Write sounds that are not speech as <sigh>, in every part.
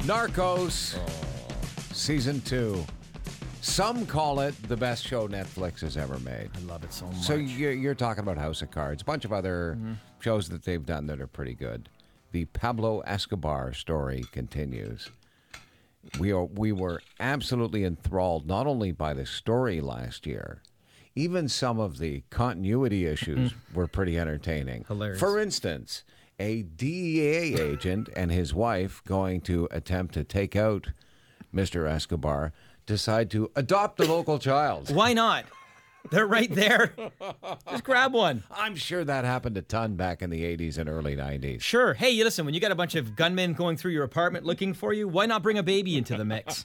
Narcos, oh. season two. Some call it the best show Netflix has ever made. I love it so much. So you're, you're talking about House of Cards, a bunch of other mm-hmm. shows that they've done that are pretty good. The Pablo Escobar story continues. We are we were absolutely enthralled not only by the story last year, even some of the continuity issues mm. were pretty entertaining. Hilarious. For instance, a DEA agent and his wife going to attempt to take out Mr. Escobar decide to adopt a local child. <laughs> Why not? They're right there. Just grab one. I'm sure that happened a ton back in the 80s and early 90s. Sure. Hey, you listen, when you got a bunch of gunmen going through your apartment looking for you, why not bring a baby into the mix?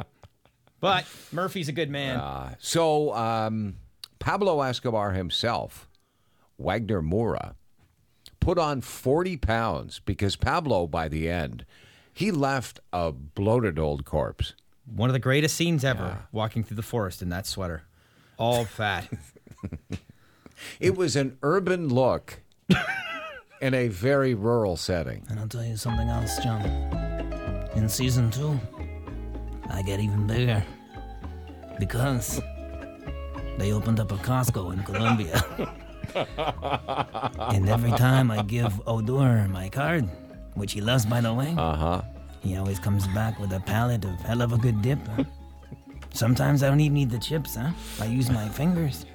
<laughs> but Murphy's a good man. Uh, so, um, Pablo Escobar himself, Wagner Moura, put on 40 pounds because Pablo, by the end, he left a bloated old corpse. One of the greatest scenes ever, walking through the forest in that sweater. All fat. <laughs> It was an urban look <laughs> in a very rural setting. And I'll tell you something else, John. In season two, I get even bigger. Because they opened up a Costco in Colombia. <laughs> <laughs> and every time I give Odor my card, which he loves, by the way, Uh huh. he always comes back with a pallet of hell of a good dip. Sometimes I don't even need the chips, huh? I use my fingers.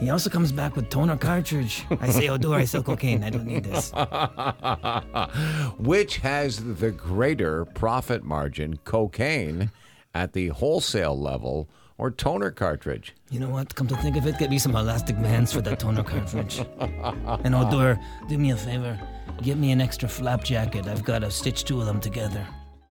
He also comes back with toner cartridge. I say, Odor, I sell cocaine. I don't need this. <laughs> Which has the greater profit margin, cocaine at the wholesale level or toner cartridge? You know what? Come to think of it, get me some elastic bands for that toner cartridge. and Odor, do me a favor. Get me an extra flap jacket. I've got to stitch two of them together.